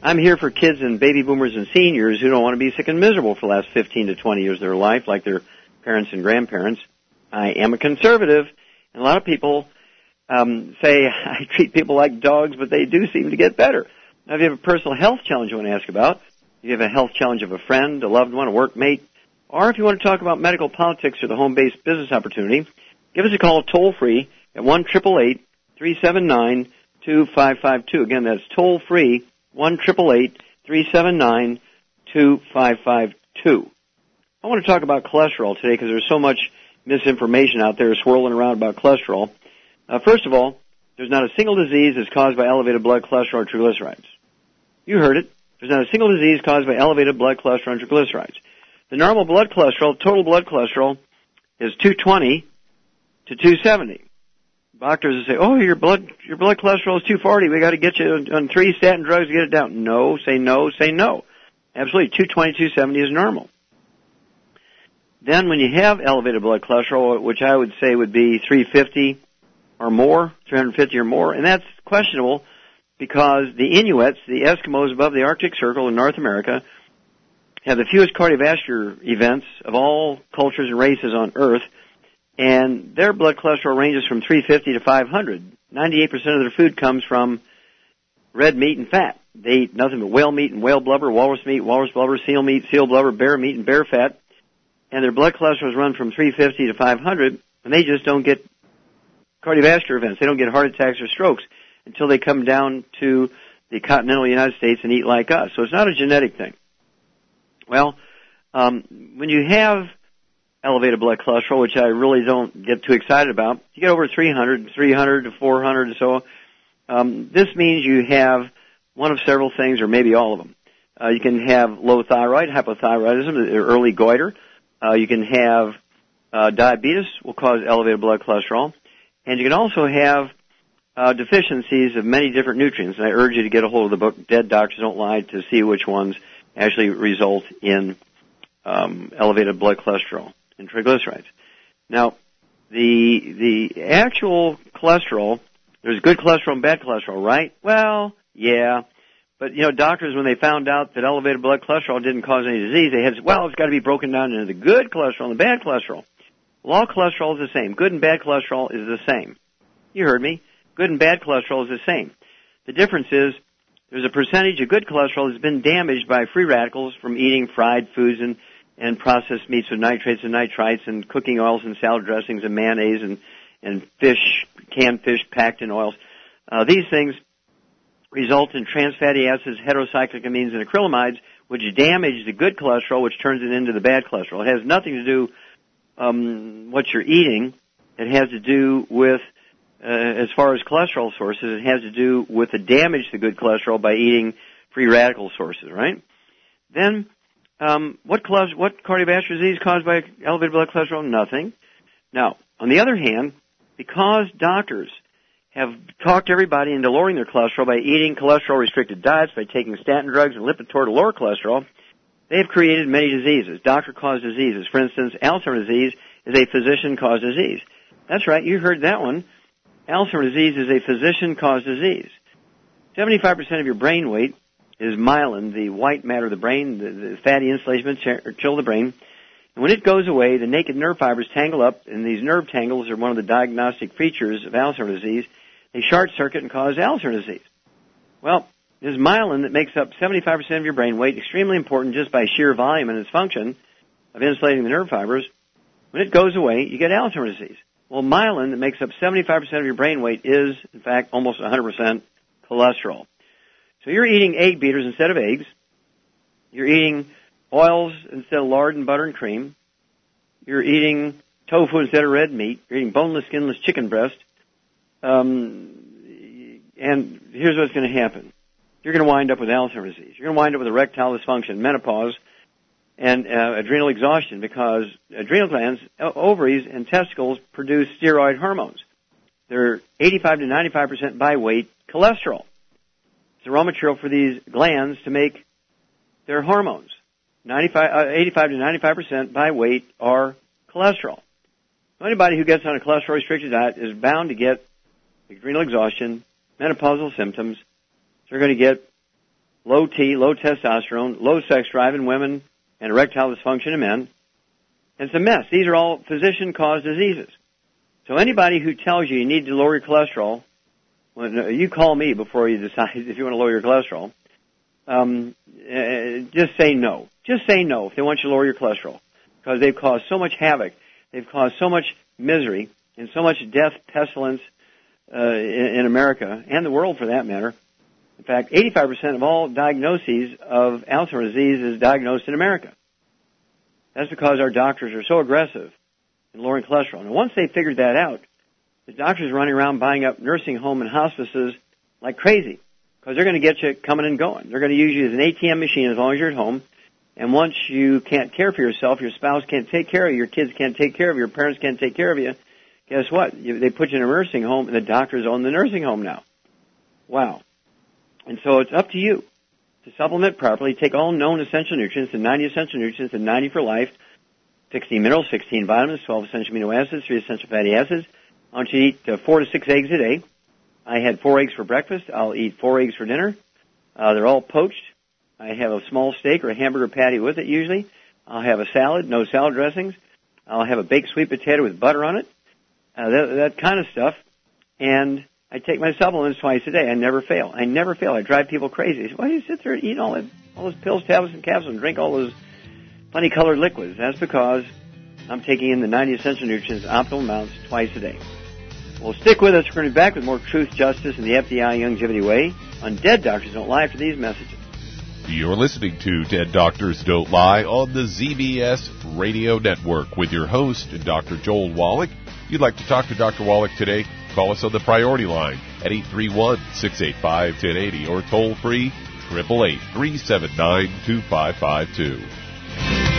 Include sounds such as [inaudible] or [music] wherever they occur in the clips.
I'm here for kids and baby boomers and seniors who don't want to be sick and miserable for the last 15 to 20 years of their life like their parents and grandparents. I am a conservative, and a lot of people um, say [laughs] I treat people like dogs, but they do seem to get better. Now, if you have a personal health challenge you want to ask about, if you have a health challenge of a friend, a loved one, a workmate, or if you want to talk about medical politics or the home-based business opportunity, give us a call toll free at one triple eight three seven nine two five five two. Again, that's toll free one triple eight three seven nine two five five two. I want to talk about cholesterol today because there's so much misinformation out there swirling around about cholesterol. Uh, first of all, there's not a single disease that's caused by elevated blood cholesterol or triglycerides. You heard it. There's not a single disease caused by elevated blood cholesterol and triglycerides. The normal blood cholesterol, total blood cholesterol, is 220 to 270. Doctors say, "Oh, your blood your blood cholesterol is 240. We got to get you on three statin drugs to get it down." No, say no, say no. Absolutely, 220 270 is normal. Then, when you have elevated blood cholesterol, which I would say would be 350 or more, 350 or more, and that's questionable because the Inuits, the Eskimos above the Arctic Circle in North America, have the fewest cardiovascular events of all cultures and races on Earth, and their blood cholesterol ranges from 350 to 500. 98% of their food comes from red meat and fat. They eat nothing but whale meat and whale blubber, walrus meat, walrus blubber, seal meat, seal blubber, bear meat, and bear fat. And their blood cholesterol is run from 350 to 500, and they just don't get cardiovascular events. They don't get heart attacks or strokes until they come down to the continental United States and eat like us. So it's not a genetic thing. Well, um, when you have elevated blood cholesterol, which I really don't get too excited about, you get over 300, 300 to 400 and so um, this means you have one of several things, or maybe all of them. Uh, you can have low thyroid, hypothyroidism, early goiter. Uh, you can have uh, diabetes, will cause elevated blood cholesterol, and you can also have uh, deficiencies of many different nutrients. And I urge you to get a hold of the book Dead Doctors Don't Lie to see which ones actually result in um, elevated blood cholesterol and triglycerides. Now, the the actual cholesterol, there's good cholesterol and bad cholesterol, right? Well, yeah. But you know, doctors when they found out that elevated blood cholesterol didn't cause any disease, they had well, it's got to be broken down into the good cholesterol and the bad cholesterol. Well, all cholesterol is the same. Good and bad cholesterol is the same. You heard me. Good and bad cholesterol is the same. The difference is there's a percentage of good cholesterol that's been damaged by free radicals from eating fried foods and, and processed meats with nitrates and nitrites and cooking oils and salad dressings and mayonnaise and, and fish, canned fish packed in oils. Uh, these things result in trans fatty acids, heterocyclic amines, and acrylamides, which damage the good cholesterol, which turns it into the bad cholesterol. It has nothing to do um, what you're eating. It has to do with uh, as far as cholesterol sources, it has to do with the damage to good cholesterol by eating free radical sources, right? Then, um, what, cholesterol, what cardiovascular disease caused by elevated blood cholesterol? Nothing. Now, on the other hand, because doctors have talked everybody into lowering their cholesterol by eating cholesterol restricted diets, by taking statin drugs and Lipitor to lower cholesterol, they have created many diseases, doctor caused diseases. For instance, Alzheimer's disease is a physician caused disease. That's right, you heard that one. Alzheimer's disease is a physician-caused disease. 75% of your brain weight is myelin, the white matter of the brain, the, the fatty insulation chill the brain. And when it goes away, the naked nerve fibers tangle up, and these nerve tangles are one of the diagnostic features of Alzheimer's disease. They short circuit and cause Alzheimer's disease. Well, there's myelin that makes up 75% of your brain weight, extremely important just by sheer volume and its function. of insulating the nerve fibers, when it goes away, you get Alzheimer's disease. Well, myelin, that makes up 75% of your brain weight, is, in fact, almost 100% cholesterol. So you're eating egg beaters instead of eggs. You're eating oils instead of lard and butter and cream. You're eating tofu instead of red meat. You're eating boneless, skinless chicken breast. Um, and here's what's going to happen. You're going to wind up with Alzheimer's disease. You're going to wind up with erectile dysfunction, menopause, and uh, adrenal exhaustion because adrenal glands, ovaries, and testicles produce steroid hormones. They're 85 to 95% by weight cholesterol. The raw material for these glands to make their hormones. 95, uh, 85 to 95% by weight are cholesterol. Anybody who gets on a cholesterol restricted diet is bound to get adrenal exhaustion, menopausal symptoms. They're going to get low T, low testosterone, low sex drive in women, and erectile dysfunction in men. It's a mess. These are all physician-caused diseases. So anybody who tells you you need to lower your cholesterol, uh, you call me before you decide [laughs] if you want to lower your cholesterol. Um, uh, just say no. Just say no if they want you to lower your cholesterol, because they've caused so much havoc, they've caused so much misery, and so much death, pestilence uh, in, in America and the world for that matter. In fact, 85% of all diagnoses of Alzheimer's disease is diagnosed in America. That's because our doctors are so aggressive in lowering cholesterol. And once they figured that out, the doctors running around buying up nursing home and hospices like crazy because they're going to get you coming and going. They're going to use you as an ATM machine as long as you're at home. And once you can't care for yourself, your spouse can't take care of you, your kids can't take care of you, your parents can't take care of you, guess what? You, they put you in a nursing home and the doctors own the nursing home now. Wow. And so it's up to you to supplement properly. Take all known essential nutrients, the 90 essential nutrients, the 90 for life, 16 minerals, 16 vitamins, 12 essential amino acids, 3 essential fatty acids. I want you to eat uh, 4 to 6 eggs a day. I had 4 eggs for breakfast. I'll eat 4 eggs for dinner. Uh, they're all poached. I have a small steak or a hamburger patty with it usually. I'll have a salad, no salad dressings. I'll have a baked sweet potato with butter on it. Uh, that, that kind of stuff. And I take my supplements twice a day. I never fail. I never fail. I drive people crazy. Why do you sit there and eat all that, all those pills, tablets, and capsules and drink all those funny colored liquids? That's because I'm taking in the 90 essential nutrients, optimal amounts, twice a day. Well, stick with us. We're going to be back with more truth, justice, and the FDI Longevity Way on Dead Doctors Don't Lie after these messages. You're listening to Dead Doctors Don't Lie on the ZBS Radio Network with your host, Dr. Joel Wallach. You'd like to talk to Dr. Wallach today? Call us on the priority line at 831-685-1080 or toll free 888-379-2552.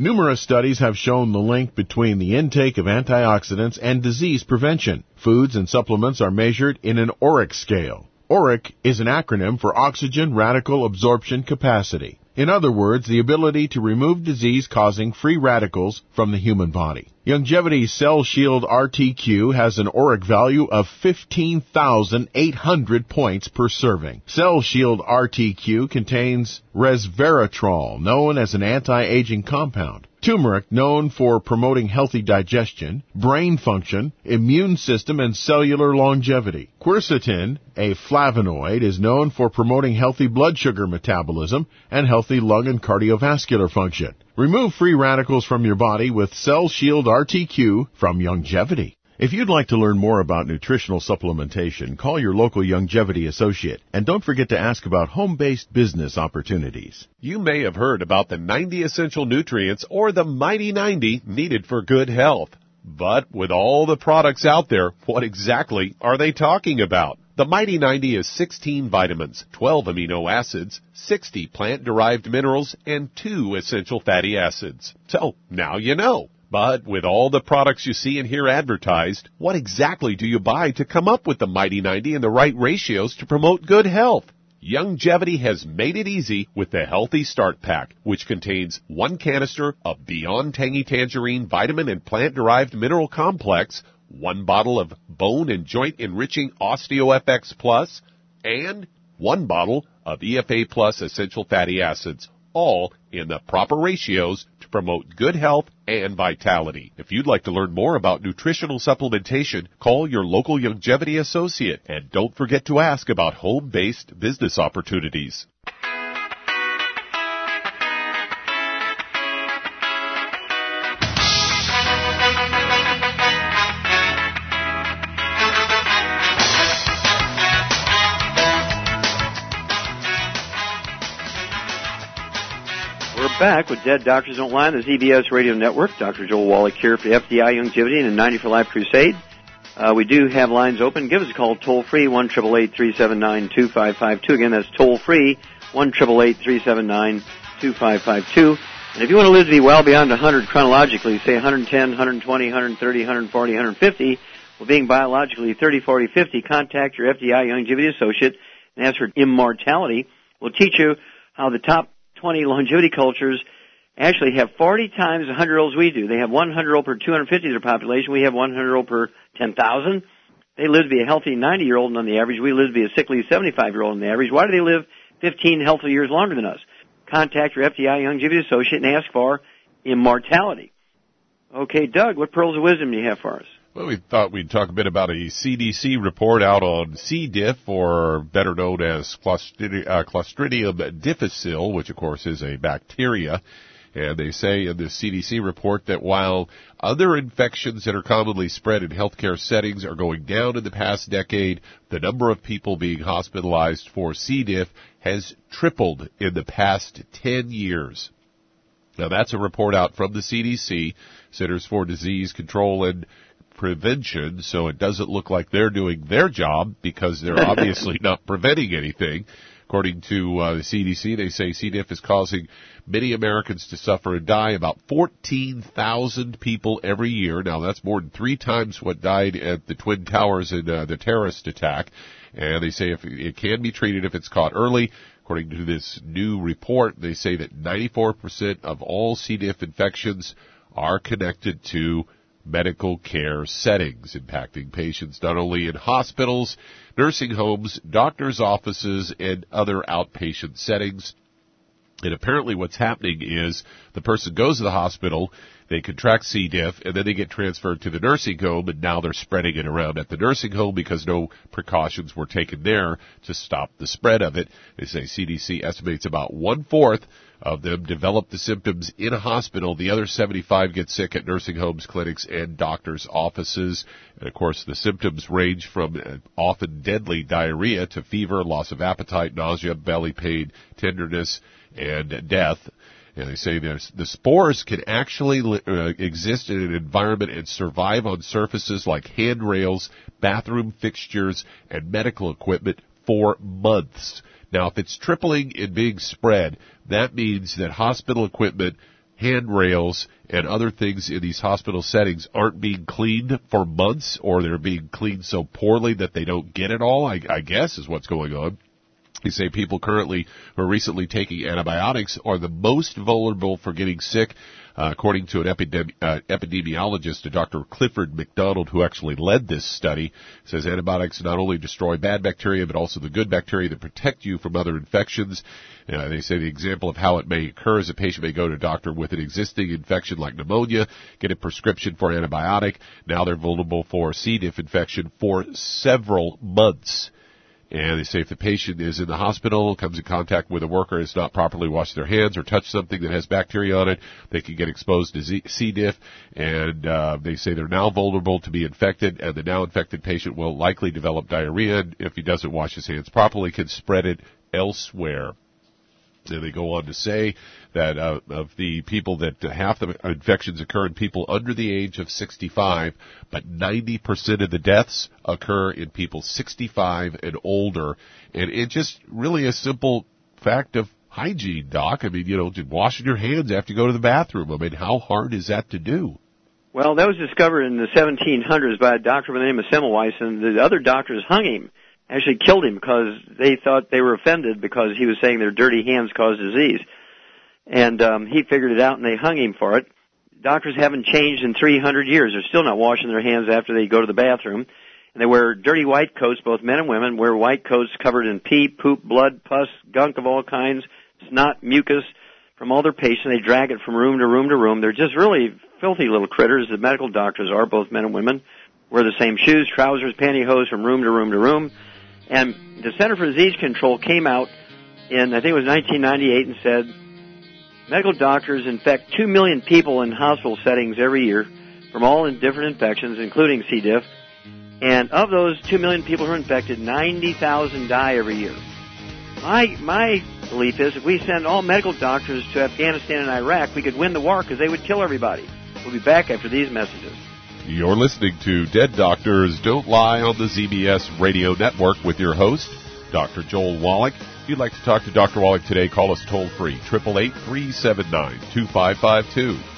Numerous studies have shown the link between the intake of antioxidants and disease prevention. Foods and supplements are measured in an ORAC scale. ORAC is an acronym for Oxygen Radical Absorption Capacity. In other words, the ability to remove disease-causing free radicals from the human body. Youngevity's Cell Shield RTQ has an ORAC value of 15,800 points per serving. Cell Shield RTQ contains resveratrol, known as an anti-aging compound turmeric known for promoting healthy digestion, brain function, immune system, and cellular longevity. Quercetin, a flavonoid, is known for promoting healthy blood sugar metabolism and healthy lung and cardiovascular function. Remove free radicals from your body with Cell Shield RTQ from Youngevity. If you'd like to learn more about nutritional supplementation, call your local Youngevity associate and don't forget to ask about home-based business opportunities. You may have heard about the 90 essential nutrients or the Mighty 90 needed for good health. But with all the products out there, what exactly are they talking about? The Mighty 90 is 16 vitamins, 12 amino acids, 60 plant-derived minerals, and 2 essential fatty acids. So, now you know. But with all the products you see and hear advertised, what exactly do you buy to come up with the Mighty 90 and the right ratios to promote good health? Youngevity has made it easy with the Healthy Start Pack, which contains one canister of Beyond Tangy Tangerine vitamin and plant derived mineral complex, one bottle of bone and joint enriching OsteoFX Plus, and one bottle of EFA Plus essential fatty acids, all in the proper ratios promote good health and vitality. If you'd like to learn more about nutritional supplementation, call your local Youngevity associate and don't forget to ask about home-based business opportunities. Back with Dead Doctors Don't Lie on the ZBS Radio Network. Dr. Joel Wallach here for FDI Longevity and the 90 for Life Crusade. Uh, we do have lines open. Give us a call toll free, 1 Again, that's toll free, 1 And if you want to live to be well beyond 100 chronologically, say 110, 120, 130, 140, 150, well, being biologically 30, 40, 50, contact your FDI Longevity Associate and ask for immortality. We'll teach you how the top 20 longevity cultures actually have 40 times the 100 year olds we do. They have 100 year old per 250 of their population. We have 100 year old per 10,000. They live to be a healthy 90 year old on the average. We live to be a sickly 75 year old on the average. Why do they live 15 healthy years longer than us? Contact your FDI longevity associate and ask for immortality. Okay, Doug, what pearls of wisdom do you have for us? Well, we thought we'd talk a bit about a CDC report out on C. diff, or better known as Clostridium, uh, Clostridium difficile, which of course is a bacteria. And they say in the CDC report that while other infections that are commonly spread in healthcare settings are going down in the past decade, the number of people being hospitalized for C. diff has tripled in the past 10 years. Now that's a report out from the CDC, Centers for Disease Control and prevention, so it doesn't look like they're doing their job because they're [laughs] obviously not preventing anything. According to uh, the CDC, they say C. diff is causing many Americans to suffer and die. About 14,000 people every year. Now that's more than three times what died at the Twin Towers in uh, the terrorist attack. And they say if it can be treated if it's caught early. According to this new report, they say that 94% of all C. diff infections are connected to medical care settings, impacting patients not only in hospitals, nursing homes, doctors' offices, and other outpatient settings. And apparently what's happening is the person goes to the hospital, they contract C. diff, and then they get transferred to the nursing home, and now they're spreading it around at the nursing home because no precautions were taken there to stop the spread of it. They say CDC estimates about one fourth of them develop the symptoms in a hospital. The other 75 get sick at nursing homes, clinics, and doctors' offices. And of course, the symptoms range from uh, often deadly diarrhea to fever, loss of appetite, nausea, belly pain, tenderness, and death. They say the spores can actually uh, exist in an environment and survive on surfaces like handrails, bathroom fixtures, and medical equipment for months. Now, if it's tripling and being spread, that means that hospital equipment, handrails, and other things in these hospital settings aren't being cleaned for months, or they're being cleaned so poorly that they don't get it all, I, I guess is what's going on. You say people currently who are recently taking antibiotics are the most vulnerable for getting sick, uh, according to an epidemi- uh, epidemiologist, a Dr. Clifford McDonald, who actually led this study. Says antibiotics not only destroy bad bacteria, but also the good bacteria that protect you from other infections. Uh, they say the example of how it may occur is a patient may go to a doctor with an existing infection like pneumonia, get a prescription for antibiotic. Now they're vulnerable for C. diff infection for several months. And they say if the patient is in the hospital, comes in contact with a worker, has not properly washed their hands or touched something that has bacteria on it, they can get exposed to C. diff. And uh, they say they're now vulnerable to be infected, and the now infected patient will likely develop diarrhea. And if he doesn't wash his hands properly, can spread it elsewhere. They go on to say that uh, of the people that uh, half the infections occur in people under the age of 65, but 90% of the deaths occur in people 65 and older. And it's just really a simple fact of hygiene, Doc. I mean, you know, just washing your hands after you go to the bathroom. I mean, how hard is that to do? Well, that was discovered in the 1700s by a doctor by the name of Semmelweis, and the other doctors hung him actually killed him because they thought they were offended because he was saying their dirty hands cause disease. And um, he figured it out and they hung him for it. Doctors haven't changed in 300 years. They're still not washing their hands after they go to the bathroom. And they wear dirty white coats, both men and women wear white coats covered in pee, poop, blood, pus, gunk of all kinds, snot, mucus, from all their patients. They drag it from room to room to room. They're just really filthy little critters. The medical doctors are, both men and women. Wear the same shoes, trousers, pantyhose from room to room to room. And the Center for Disease Control came out in, I think it was 1998 and said, medical doctors infect 2 million people in hospital settings every year from all different infections, including C. diff. And of those 2 million people who are infected, 90,000 die every year. My, my belief is if we send all medical doctors to Afghanistan and Iraq, we could win the war because they would kill everybody. We'll be back after these messages. You're listening to Dead Doctors Don't Lie on the ZBS Radio Network with your host, Dr. Joel Wallach. If you'd like to talk to Dr. Wallach today, call us toll free, 888 379 2552.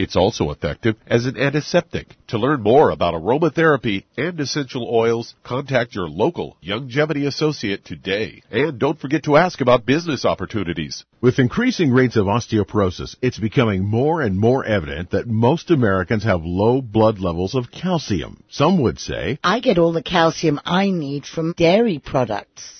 It's also effective as an antiseptic. To learn more about aromatherapy and essential oils, contact your local Youngevity associate today. And don't forget to ask about business opportunities. With increasing rates of osteoporosis, it's becoming more and more evident that most Americans have low blood levels of calcium. Some would say, I get all the calcium I need from dairy products.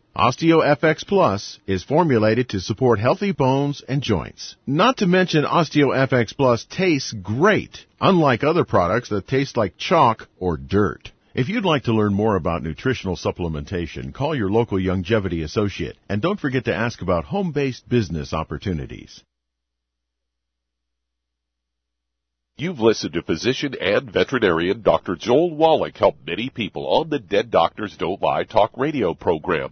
OsteoFX Plus is formulated to support healthy bones and joints. Not to mention OsteoFX Plus tastes great, unlike other products that taste like chalk or dirt. If you'd like to learn more about nutritional supplementation, call your local Youngevity associate and don't forget to ask about home-based business opportunities. You've listened to physician and veterinarian Dr. Joel Wallach help many people on the Dead Doctors Don't Lie talk radio program.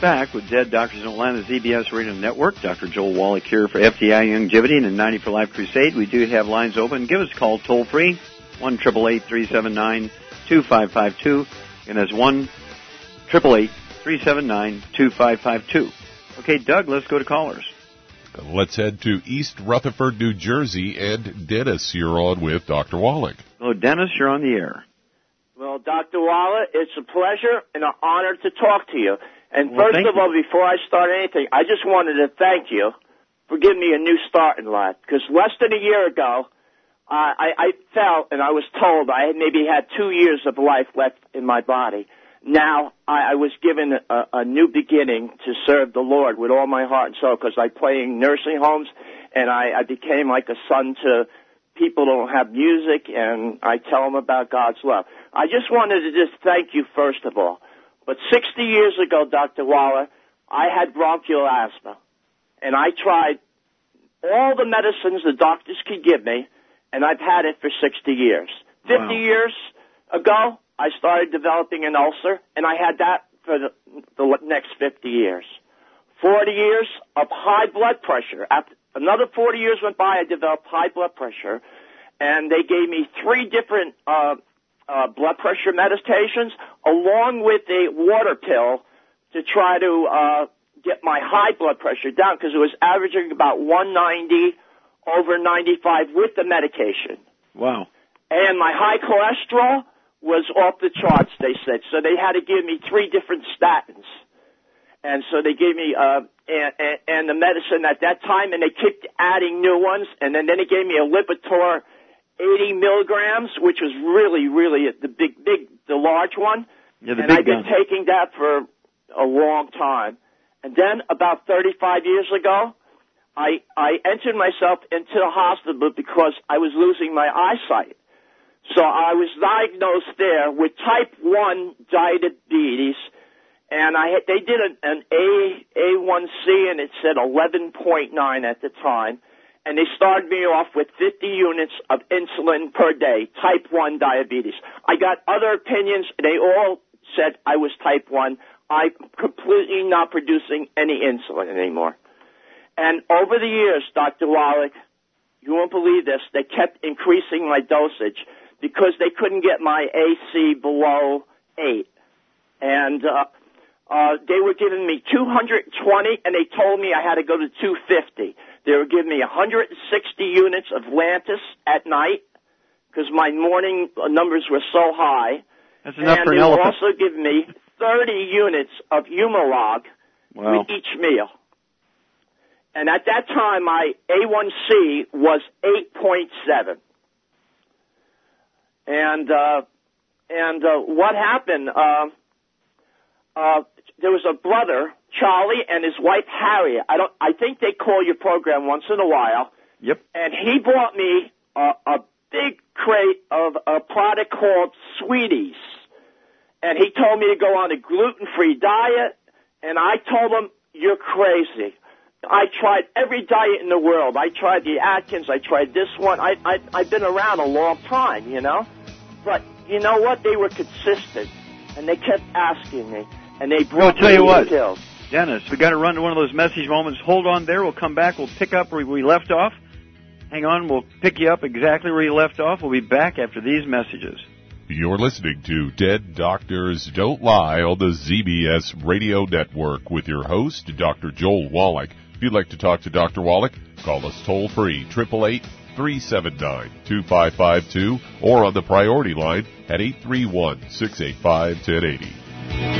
back with Dead Doctors Don't Lie on the ZBS Radio Network. Dr. Joel Wallach here for FTI Longevity and the 90 for Life Crusade. We do have lines open. Give us a call toll free, 1 379 2552. And that's 1 379 2552. Okay, Doug, let's go to callers. Let's head to East Rutherford, New Jersey, and Dennis, you're on with Dr. Wallach. Hello, Dennis, you're on the air. Well, Dr. Wallach, it's a pleasure and an honor to talk to you. And Well, first of you. all, before I start anything, I just wanted to thank you for giving me a new start in life. Because less than a year ago, I, I, I felt and I was told I had maybe had two years of life left in my body. Now I, I was given a, a new beginning to serve the Lord with all my heart and soul because I play in nursing homes and I, I became like a son to people who don't have music and I tell them about God's love. I just wanted to just thank you first of all. But 60 years ago, Dr. Waller, I had bronchial asthma and I tried all the medicines the doctors could give me and I've had it for 60 years. 50 wow. years ago, I started developing an ulcer, and I had that for the, the next 50 years. 40 years of high blood pressure. After another 40 years went by, I developed high blood pressure, and they gave me three different uh, uh, blood pressure meditations, along with a water pill to try to uh, get my high blood pressure down because it was averaging about 190 over 95 with the medication. Wow. And my high cholesterol was off the charts, they said. So they had to give me three different statins. And so they gave me, uh, and, and, and the medicine at that time, and they kept adding new ones, and then, then they gave me a Lipitor 80 milligrams, which was really, really the big, big, the large one. Yeah, the and big I've been gun. taking that for a long time. And then about 35 years ago, I, I entered myself into the hospital because I was losing my eyesight. So I was diagnosed there with type 1 diabetes, and I had, they did an, an A, A1C and it said 11.9 at the time, and they started me off with 50 units of insulin per day, type 1 diabetes. I got other opinions, they all said I was type 1. I'm completely not producing any insulin anymore. And over the years, Dr. Wallach, you won't believe this, they kept increasing my dosage because they couldn't get my AC below 8. And, uh, uh, they were giving me 220 and they told me I had to go to 250. They were giving me 160 units of Lantus at night because my morning numbers were so high. That's enough and for an they elephant. also give me 30 units of Humalog Wow. with each meal. And at that time, my A1C was 8.7. And, uh, and, uh, what happened, uh, uh, there was a brother, Charlie, and his wife, Harriet. I don't, I think they call your program once in a while. Yep. And he bought me a, a big crate of a product called Sweeties. And he told me to go on a gluten-free diet. And I told him, you're crazy. I tried every diet in the world. I tried the Atkins. I tried this one. I, I, I've been around a long time, you know. But you know what? They were consistent, and they kept asking me, and they brought tell me you what. pills. Dennis, we got to run to one of those message moments. Hold on there. We'll come back. We'll pick up where we left off. Hang on. We'll pick you up exactly where you left off. We'll be back after these messages. You're listening to Dead Doctors Don't Lie on the ZBS Radio Network with your host, Dr. Joel Wallach. If you'd like to talk to Dr. Wallach, call us toll free, 888 379 2552, or on the priority line at 831 685 1080.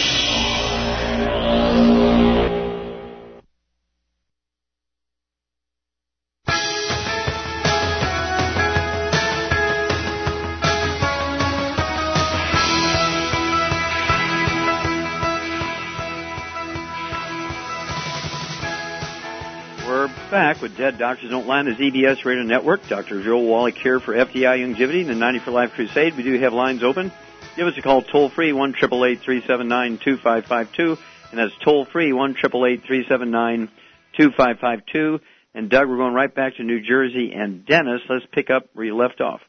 Dead Doctors Don't Lie on the ZBS Radio Network. Dr. Joel Wallach here for FDI Longevity and the 90 for Life Crusade. We do have lines open. Give us a call toll free, 1 379 2552 and that's toll free, 1 2552 And Doug, we're going right back to New Jersey and Dennis. Let's pick up where you left off.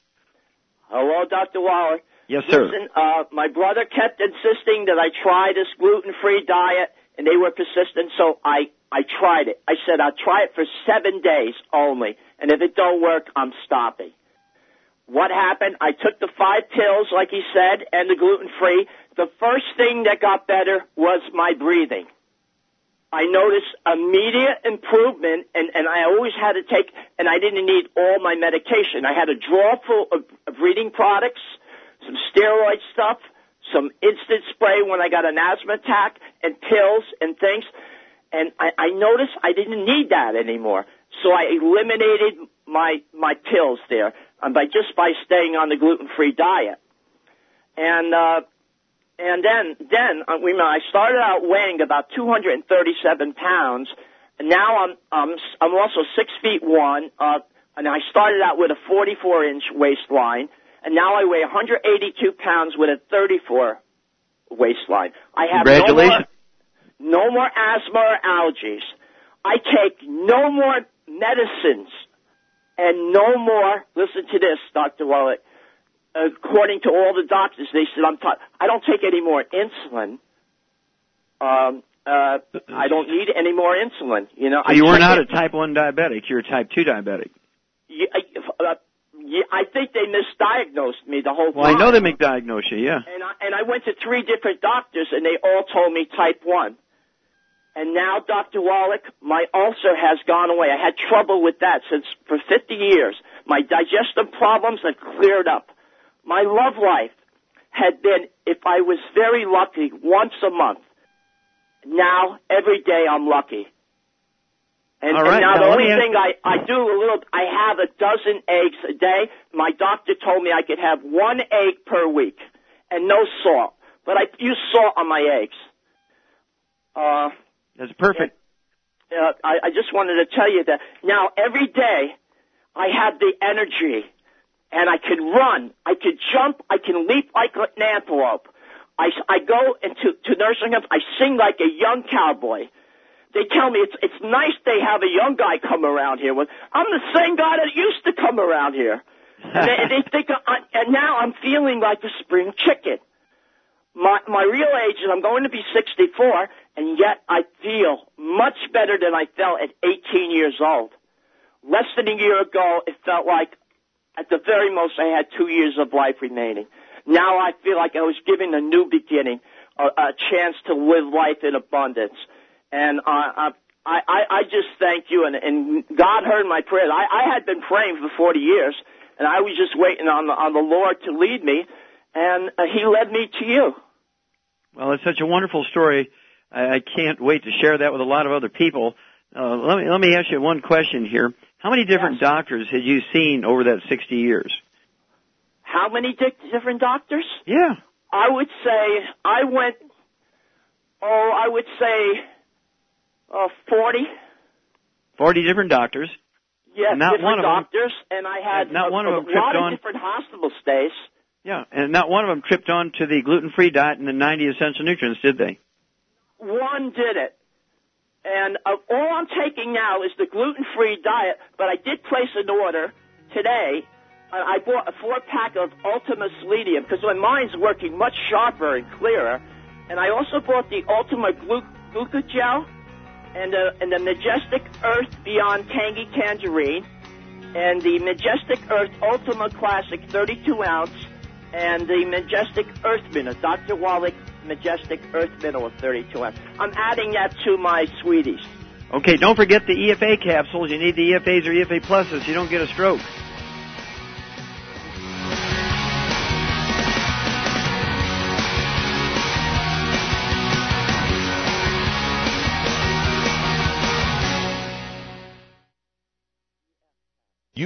Hello, Dr. Wallach. Yes, sir. Listen, uh, my brother kept insisting that I try this gluten-free diet, and they were persistent, so I I tried it. I said I'll try it for seven days only, and if it don't work, I'm stopping. What happened? I took the five pills, like he said, and the gluten free. The first thing that got better was my breathing. I noticed immediate improvement, and, and I always had to take, and I didn't need all my medication. I had a drawer full of, of reading products, some steroid stuff, some instant spray when I got an asthma attack, and pills and things and I, I noticed I didn't need that anymore. So I eliminated my my pills there um, by just by staying on the gluten free diet. And uh, and then then uh, remember I started out weighing about 237 pounds. And now I'm um, I'm also six feet one. Uh, and I started out with a 44 inch waistline, and now I weigh 182 pounds with a 34 waistline. I have. No more, no more asthma or allergies. I take no more medicines and no more, listen to this, Dr. Wallach, according to all the doctors, they said I'm taught, I don't take any more insulin. Um, uh, I don't need any more insulin. You know, so you were not a type one diabetic. You're a type two diabetic. Yeah, uh, yeah, I think they misdiagnosed me the whole well, time. Well, I know they misdiagnosed you, yeah. And I, and I went to three different doctors, and they all told me type one. And now, Dr. Wallach, my ulcer has gone away. I had trouble with that since for 50 years. My digestive problems have cleared up. My love life had been, if I was very lucky, once a month. Now, every day I'm lucky. And, right. and now, now the only thing I, I do a little, I have a dozen eggs a day. My doctor told me I could have one egg per week and no salt. But I use salt on my eggs. Uh, That's perfect. uh, I, I just wanted to tell you that now every day I have the energy and I can run, I can jump, I can leap like an antelope. I, I go into to nursing homes, I sing like a young cowboy. They tell me it's it's nice they have a young guy come around here. With I'm the same guy that used to come around here, [laughs] and they, they think, I, and now I'm feeling like a spring chicken. My my real age is I'm going to be 64, and yet I feel much better than I felt at 18 years old. Less than a year ago, it felt like at the very most I had two years of life remaining. Now I feel like I was given a new beginning, a, a chance to live life in abundance. And uh, I, I, I just thank you, and, and God heard my prayers. I, I had been praying for 40 years, and I was just waiting on the, on the Lord to lead me, and uh, He led me to you. Well, it's such a wonderful story. I, I can't wait to share that with a lot of other people. Uh, let me let me ask you one question here. How many different yes. doctors had you seen over that 60 years? How many di- different doctors? Yeah. I would say I went. Oh, I would say uh, 40. 40 different doctors. Yes, And not different one of them- doctors, and I had and not a, one of a them tripped lot on- of different hospital stays. Yeah, and not one of them tripped on to the gluten-free diet and the 90 essential nutrients, did they? One did it. And uh, all I'm taking now is the gluten-free diet, but I did place an order today. Uh, I bought a four-pack of Ultima Selenium because my mind's working much sharper and clearer. And I also bought the Ultima Glu- Glucogel and, uh, and the Majestic Earth Beyond Tangy Tangerine and the Majestic Earth Ultima Classic 32 ounce and the Majestic Earth Mineral, Dr. Wallach Majestic Earth Mineral 32 ounce. I'm adding that to my sweeties. Okay, don't forget the EFA capsules. You need the EFAs or EFA pluses you don't get a stroke.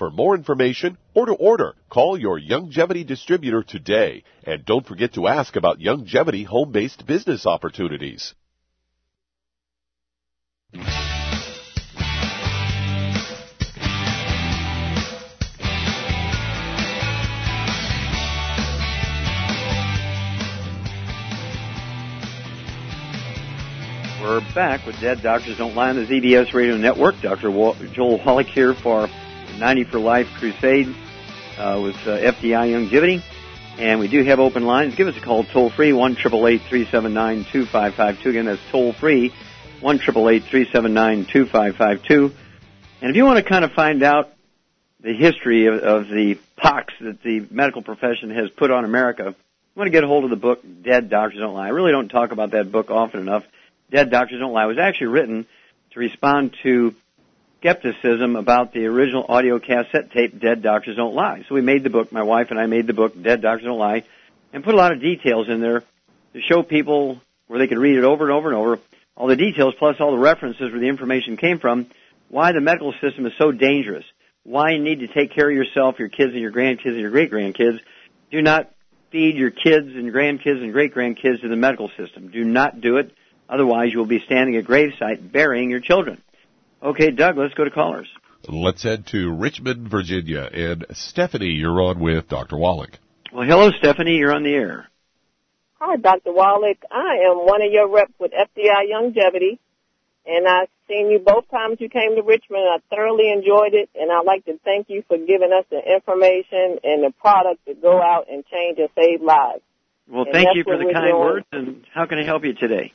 For more information or to order, call your Youngevity distributor today. And don't forget to ask about Youngevity home-based business opportunities. We're back with Dead Doctors Don't Lie on the ZBS Radio Network. Dr. Joel Wallach here for 90 for Life Crusade uh, with uh, FDI Youngevity. And we do have open lines. Give us a call toll free, 1 379 2552. Again, that's toll free, 1 379 2552. And if you want to kind of find out the history of, of the pox that the medical profession has put on America, you want to get a hold of the book Dead Doctors Don't Lie. I really don't talk about that book often enough. Dead Doctors Don't Lie was actually written to respond to skepticism about the original audio cassette tape Dead Doctors Don't Lie. So we made the book, my wife and I made the book Dead Doctors Don't Lie, and put a lot of details in there to show people where they could read it over and over and over, all the details plus all the references where the information came from, why the medical system is so dangerous, why you need to take care of yourself, your kids and your grandkids and your great grandkids. Do not feed your kids and grandkids and great grandkids to the medical system. Do not do it. Otherwise, you will be standing at gravesite burying your children. Okay, Doug, let's go to callers. Let's head to Richmond, Virginia. And Stephanie, you're on with Dr. Wallach. Well, hello, Stephanie. You're on the air. Hi, Dr. Wallach. I am one of your reps with FDI Youngevity, and I've seen you both times you came to Richmond. I thoroughly enjoyed it, and I'd like to thank you for giving us the information and the product to go out and change and save lives. Well, And thank you for the kind doing. words, and how can I help you today?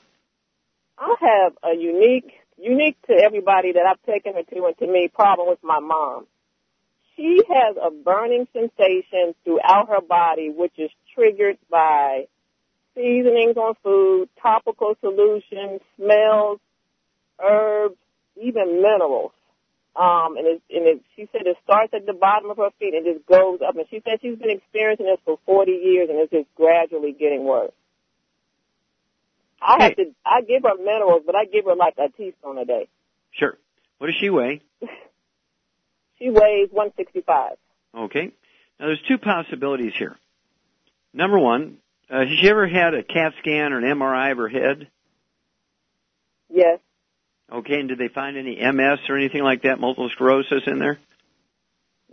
I have a unique, unique to everybody that I've taken her to and to me problem with my mom. She has a burning sensation throughout her body, which is triggered by seasonings on food, topical solutions, smells, herbs, even minerals. Um, and it, and it, she said it starts at the bottom of her feet and just goes up. And she said she's been experiencing this for 40 years and it's just gradually getting worse. I have to, I give her minerals, but I give her like a teaspoon a day. Sure. What does she weigh? [laughs] She weighs 165. Okay. Now, there's two possibilities here. Number one, uh, has she ever had a CAT scan or an MRI of her head? Yes. Okay, and did they find any MS or anything like that, multiple sclerosis in there?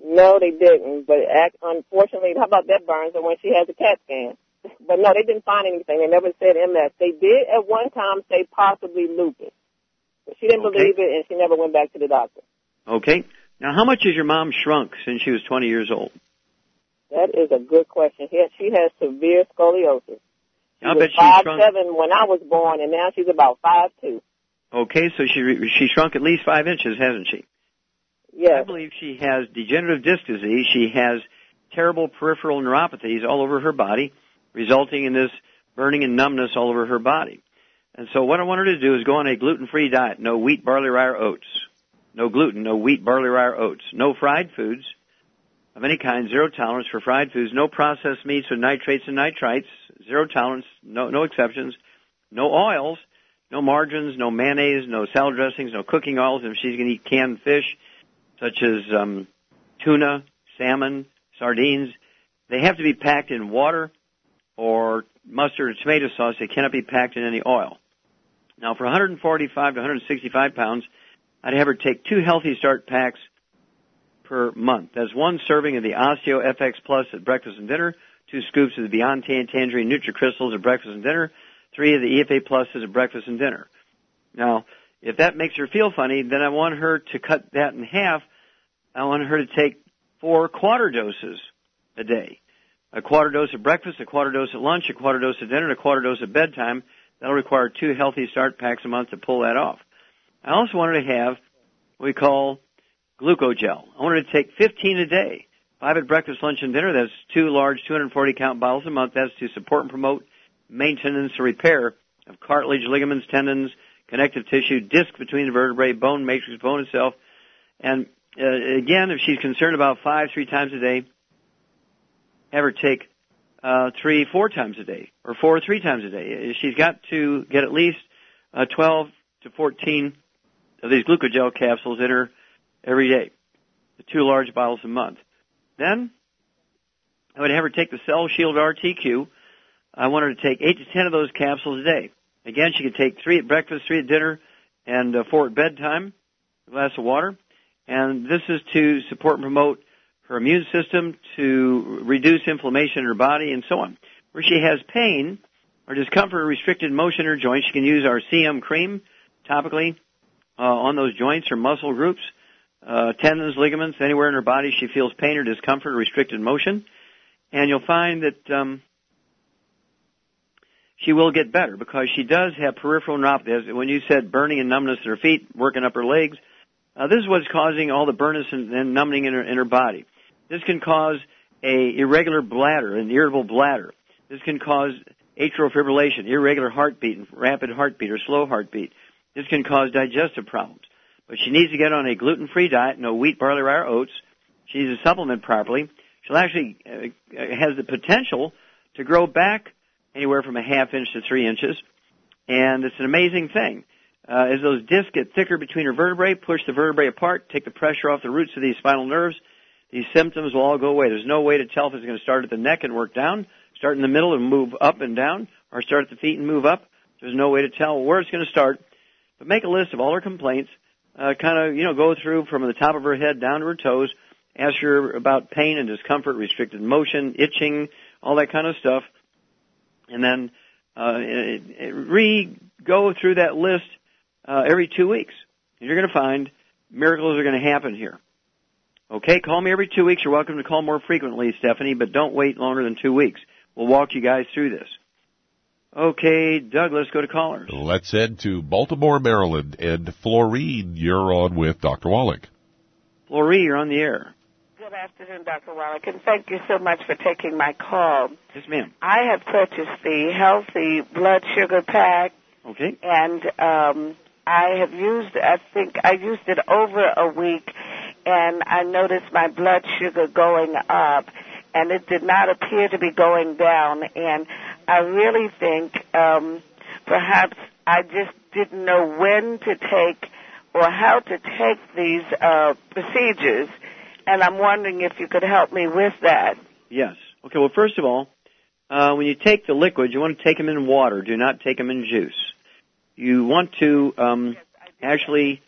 No, they didn't. But unfortunately, how about that burns her when she has a CAT scan? But no, they didn't find anything. They never said MS. They did at one time say possibly lupus. But she didn't Okay. believe it and she never went back to the doctor. Okay. Now, how much has your mom shrunk since she was 20 years old? That is a good question. She has, she has severe scoliosis. She I was bet she five shrunk. seven when I was born, and now she's about five two. Okay, so she she shrunk at least five inches, hasn't she? Yes. I believe she has degenerative disc disease. She has terrible peripheral neuropathies all over her body, resulting in this burning and numbness all over her body. And so what I want her to do is go on a gluten-free diet. No wheat, barley, rye, or oats. No gluten, no wheat, barley, rye, or oats. No fried foods of any kind. Zero tolerance for fried foods. No processed meats with nitrates and nitrites. Zero tolerance. No, no exceptions. No oils. No margarines. No mayonnaise. No salad dressings. No cooking oils. And if she's going to eat canned fish, such as um, tuna, salmon, sardines, they have to be packed in water or mustard or tomato sauce. They cannot be packed in any oil. Now, for 145 to 165 pounds, I'd have her take two Healthy Start packs per month. That's one serving of the Osteo FX Plus at breakfast and dinner, two scoops of the Beyond Tan Tangerine NutriCrystals at breakfast and dinner, three of the EFA Pluses at breakfast and dinner. Now, if that makes her feel funny, then I want her to cut that in half. I want her to take four quarter doses a day. A quarter dose at breakfast, a quarter dose at lunch, a quarter dose at dinner, and a quarter dose at bedtime. That'll require two healthy start packs a month to pull that off. I also wanted to have what we call glucogel. I wanted to take 15 a day. Five at breakfast, lunch, and dinner. That's two large 240 count bottles a month. That's to support and promote maintenance or repair of cartilage, ligaments, tendons, connective tissue, disc between the vertebrae, bone matrix, bone itself. And uh, again, if she's concerned about five, three times a day, have her take uh, three, four times a day, or four, or three times a day. She's got to get at least uh, 12 to 14 of these glucogel capsules in her every day, the two large bottles a month. Then I would have her take the Cell Shield RTQ. I want her to take eight to ten of those capsules a day. Again, she could take three at breakfast, three at dinner, and uh, four at bedtime. A glass of water, and this is to support and promote her immune system, to reduce inflammation in her body, and so on. Where she has pain or discomfort or restricted motion in her joints, she can use our CM cream topically uh, on those joints or muscle groups, uh, tendons, ligaments, anywhere in her body she feels pain or discomfort or restricted motion. And you'll find that um, she will get better because she does have peripheral neuropathy. When you said burning and numbness in her feet, working up her legs, uh, this is what's causing all the burness and, and numbing in her, in her body. This can cause a irregular bladder, an irritable bladder. This can cause atrial fibrillation, irregular heartbeat, and rapid heartbeat or slow heartbeat. This can cause digestive problems. but she needs to get on a gluten-free diet, no wheat, barley, rye, or oats. She needs to supplement properly. She'll actually uh, has the potential to grow back anywhere from a half inch to three inches, and it's an amazing thing. Uh, as those discs get thicker between her vertebrae, push the vertebrae apart, take the pressure off the roots of these spinal nerves, these symptoms will all go away. There's no way to tell if it's going to start at the neck and work down, start in the middle and move up and down, or start at the feet and move up. There's no way to tell where it's going to start. But make a list of all her complaints. Uh, kind of, you know, go through from the top of her head down to her toes. Ask her about pain and discomfort, restricted motion, itching, all that kind of stuff. And then uh, re go through that list uh, every two weeks. And you're going to find miracles are going to happen here. Okay, call me every two weeks. You're welcome to call more frequently, Stephanie, but don't wait longer than two weeks. We'll walk you guys through this. Okay, Doug, let's go to callers. Let's head to Baltimore, Maryland. And Florine, you're on with Dr. Wallach. Florine, you're on the air. Good afternoon, Dr. Wallach, and thank you so much for taking my call. Yes, ma'am. I have purchased the Healthy Blood Sugar Pack. Okay. And um, I have used, I think I used it over a week, and I noticed my blood sugar going up, and it did not appear to be going down. And I really think um, perhaps I just didn't know when to take or how to take these uh, procedures, and I'm wondering if you could help me with that. Yes. Okay. Well, first of all, uh, when you take the liquid, you want to take them in water. Do not take them in juice. You want to um, actually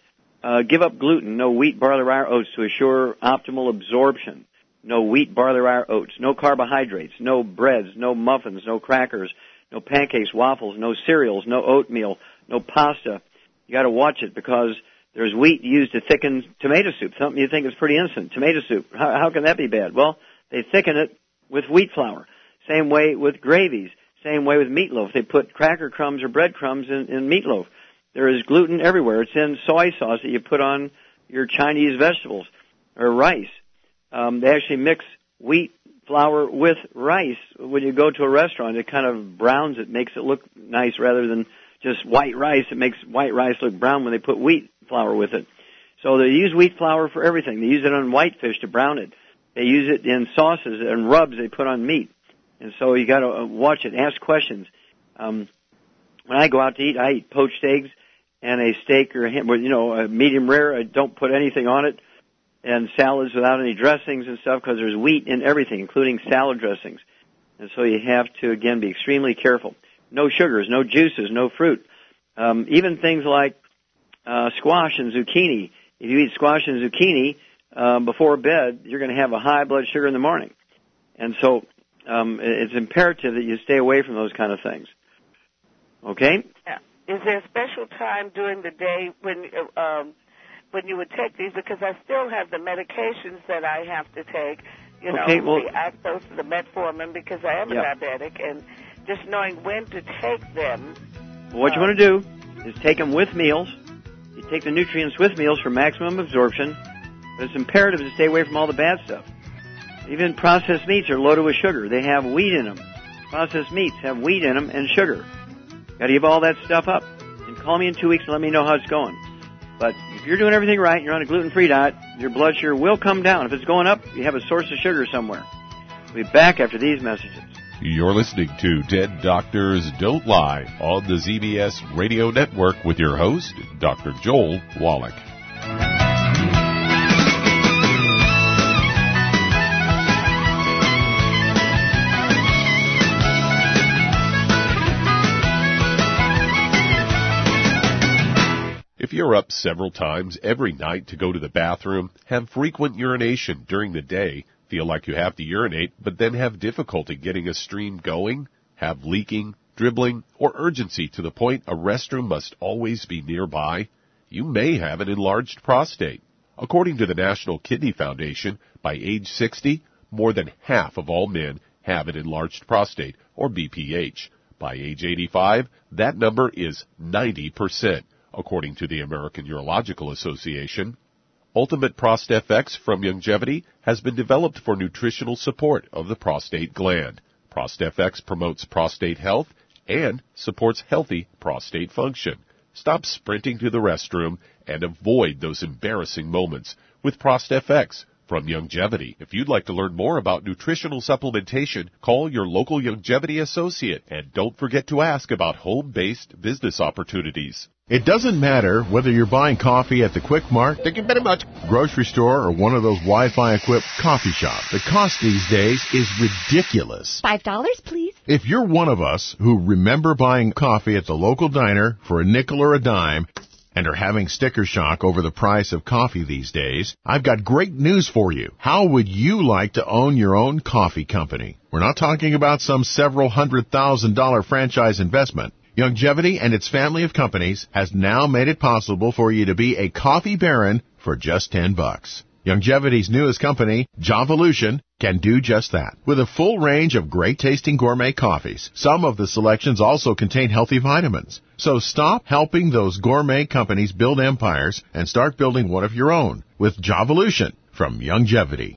uh, give up gluten, no wheat, barley, rye, oats to assure optimal absorption no wheat, barley, rye, oats, no carbohydrates, no breads, no muffins, no crackers, no pancakes, waffles, no cereals, no oatmeal, no pasta. You got to watch it because there's wheat used to thicken tomato soup. Something you think is pretty innocent. Tomato soup. How, how can that be bad? Well, they thicken it with wheat flour. Same way with gravies. Same way with meatloaf. They put cracker crumbs or breadcrumbs in, in meatloaf. There is gluten everywhere. It's in soy sauce that you put on your Chinese vegetables or rice um, they actually mix wheat flour with rice. When you go to a restaurant, it kind of browns it, makes it look nice rather than just white rice. It makes white rice look brown when they put wheat flour with it. So they use wheat flour for everything. They use it on whitefish to brown it. They use it in sauces and rubs they put on meat. And so you got to uh, watch it. Ask questions. Um, when I go out to eat, I eat poached eggs and a steak or a ham, you know, a medium rare. I don't put anything on it and salads without any dressings and stuff because there's wheat in everything, including salad dressings. And so you have to again be extremely careful. No sugars, no juices, no fruit. Um, even things like uh, squash and zucchini. If you eat squash and zucchini um, before bed, you're going to have a high blood sugar in the morning. And so um, it's imperative that you stay away from those kind of things. Okay. Yeah. Is there a special time during the day when um, when you would take these because I still have the medications that I have to take. You know, okay, well, the Actos, the metformin, because I am yeah. a diabetic, and just knowing when to take them. what um, you want to do is take them with meals. You take the nutrients with meals for maximum absorption, but it's imperative to stay away from all the bad stuff. Even processed meats are loaded with sugar. They have wheat in them. Processed meats have wheat in them and sugar. Got to give all that stuff up. And call me in two weeks and let me know how it's going. But if you're doing everything right, and you're on a gluten-free diet, your blood sugar will come down. If it's going up, you have a source of sugar somewhere. We'll be back after these messages. You're listening to Dead Doctors Don't Lie on the ZBS Radio Network with your host, Dr. Joel Wallach. You're up several times every night to go to the bathroom, have frequent urination during the day, feel like you have to urinate, but then have difficulty getting a stream going, have leaking, dribbling, or urgency to the point a restroom must always be nearby, you may have an enlarged prostate. According to the National Kidney Foundation, by age 60, more than half of all men have an enlarged prostate, or BPH. By age 85, that number is 90% according to the American Urological Association. Ultimate ProstFX from Youngevity has been developed for nutritional support of the prostate gland. ProstFX promotes prostate health and supports healthy prostate function. Stop sprinting to the restroom and avoid those embarrassing moments with ProstFX from Youngevity. If you'd like to learn more about nutritional supplementation, call your local Youngevity associate and don't forget to ask about home-based business opportunities. It doesn't matter whether you're buying coffee at the Quick Mart, thank you very much, grocery store, or one of those Wi-Fi equipped coffee shops. The cost these days is ridiculous. Five dollars, please. If you're one of us who remember buying coffee at the local diner for a nickel or a dime, and are having sticker shock over the price of coffee these days, I've got great news for you. How would you like to own your own coffee company? We're not talking about some several hundred thousand dollar franchise investment. Youngevity and its family of companies has now made it possible for you to be a coffee baron for just 10 bucks. Youngevity's newest company, Javalution, can do just that. With a full range of great tasting gourmet coffees, some of the selections also contain healthy vitamins. So stop helping those gourmet companies build empires and start building one of your own with Javalution from Youngevity.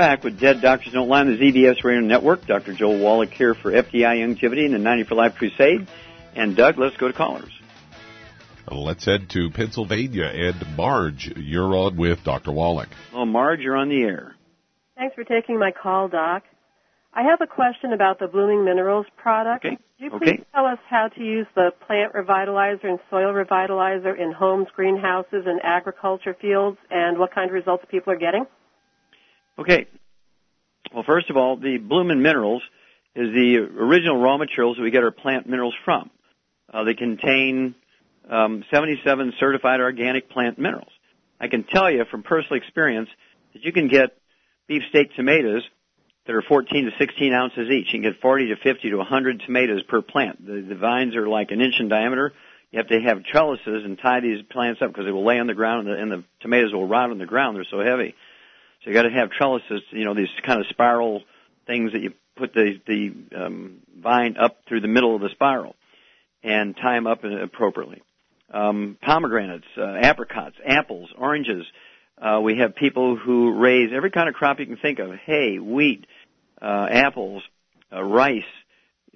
Back with Dead Doctors Don't Lie on the ZBS Radio Network. Dr. Joel Wallach here for FDI Youngevity and the 90 for Life Crusade. And Doug, let's go to callers. Let's head to Pennsylvania. And Marge, you're on with Dr. Wallach. Oh, Marge, you're on the air. Thanks for taking my call, Doc. I have a question about the Blooming Minerals product. Okay. Could you please okay. tell us how to use the plant revitalizer and soil revitalizer in homes, greenhouses, and agriculture fields, and what kind of results people are getting? Okay. Well, first of all, the Bloomin' Minerals is the original raw materials that we get our plant minerals from. Uh, they contain um, 77 certified organic plant minerals. I can tell you from personal experience that you can get beefsteak tomatoes that are 14 to 16 ounces each. You can get 40 to 50 to 100 tomatoes per plant. The, the vines are like an inch in diameter. You have to have trellises and tie these plants up because they will lay on the ground and the, and the tomatoes will rot on the ground. They're so heavy. So you got to have trellises, you know, these kind of spiral things that you put the the um, vine up through the middle of the spiral and tie them up appropriately. Um, pomegranates, uh, apricots, apples, oranges. Uh, we have people who raise every kind of crop you can think of: hay, wheat, uh, apples, uh, rice,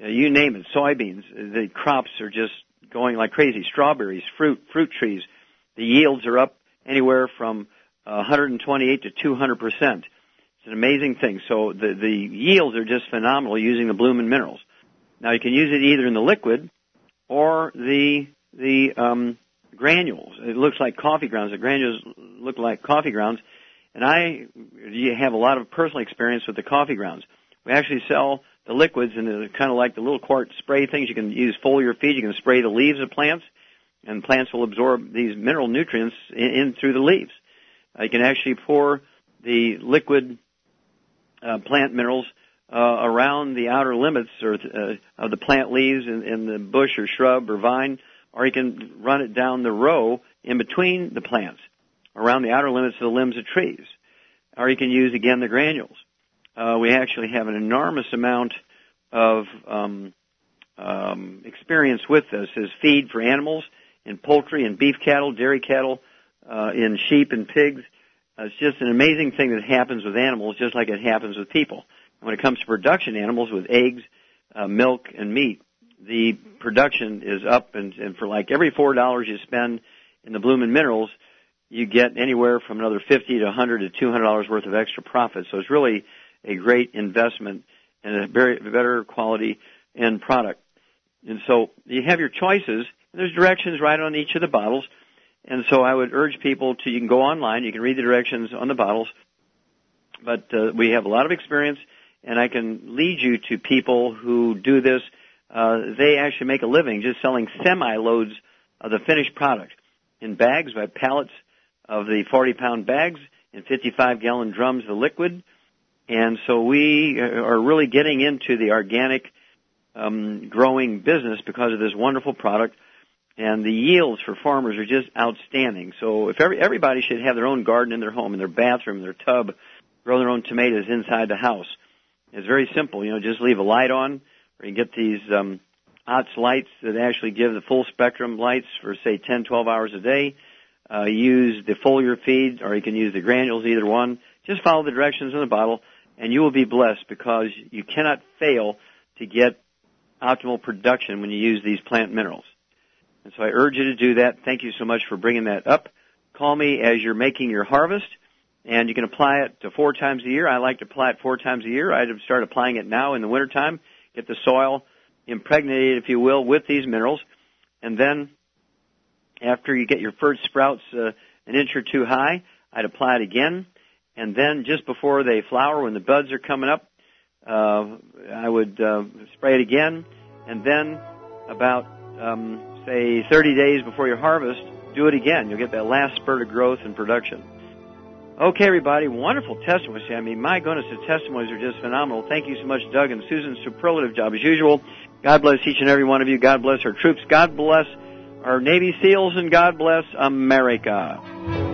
uh, you name it, soybeans. The crops are just going like crazy. Strawberries, fruit, fruit trees. The yields are up anywhere from 128 to 200 percent. It's an amazing thing. So the the yields are just phenomenal using the Bloomin' Minerals. Now you can use it either in the liquid or the the um, granules. It looks like coffee grounds. The granules look like coffee grounds, and I have a lot of personal experience with the coffee grounds. We actually sell the liquids and they're kind of like the little quart spray things. You can use foliar feed. You can spray the leaves of plants, and plants will absorb these mineral nutrients in, in through the leaves. You can actually pour the liquid uh, plant minerals uh, around the outer limits or uh, of the plant leaves in, in the bush or shrub or vine, or you can run it down the row in between the plants around the outer limits of the limbs of trees. Or you can use again the granules. Uh, we actually have an enormous amount of um, um, experience with this as feed for animals in poultry and beef cattle, dairy cattle, uh, in sheep and pigs. Uh, it's just an amazing thing that happens with animals, just like it happens with people. When it comes to production animals with eggs, uh, milk, and meat, the production is up, and, and for like every four dollars you spend in the Bloomin' Minerals, you get anywhere from another fifty to hundred to two hundred dollars worth of extra profit. So it's really a great investment and a very better quality end product. And so you have your choices. There's directions right on each of the bottles. And so I would urge people to, you can go online, you can read the directions on the bottles, but uh, we have a lot of experience and I can lead you to people who do this. Uh, they actually make a living just selling semi-loads of the finished product in bags by pallets of the 40 pound bags and 55 gallon drums of the liquid. And so we are really getting into the organic um, growing business because of this wonderful product and the yields for farmers are just outstanding. So if every, everybody should have their own garden in their home, in their bathroom, in their tub, grow their own tomatoes inside the house. It's very simple. You know, just leave a light on, or you get these um, OTS lights that actually give the full spectrum lights for say 10, 12 hours a day. Uh, use the foliar feed, or you can use the granules, either one. Just follow the directions in the bottle, and you will be blessed because you cannot fail to get optimal production when you use these plant minerals. And so I urge you to do that. Thank you so much for bringing that up. Call me as you're making your harvest, and you can apply it to four times a year. I like to apply it four times a year. I'd start applying it now in the wintertime. Get the soil impregnated, if you will, with these minerals. And then after you get your first sprouts uh, an inch or two high, I'd apply it again. And then just before they flower, when the buds are coming up, uh, I would uh, spray it again. And then about um, say 30 days before your harvest, do it again. You'll get that last spurt of growth and production. Okay, everybody, wonderful testimonies. I mean, my goodness, the testimonies are just phenomenal. Thank you so much, Doug and Susan. Superlative job as usual. God bless each and every one of you. God bless our troops. God bless our Navy SEALs, and God bless America.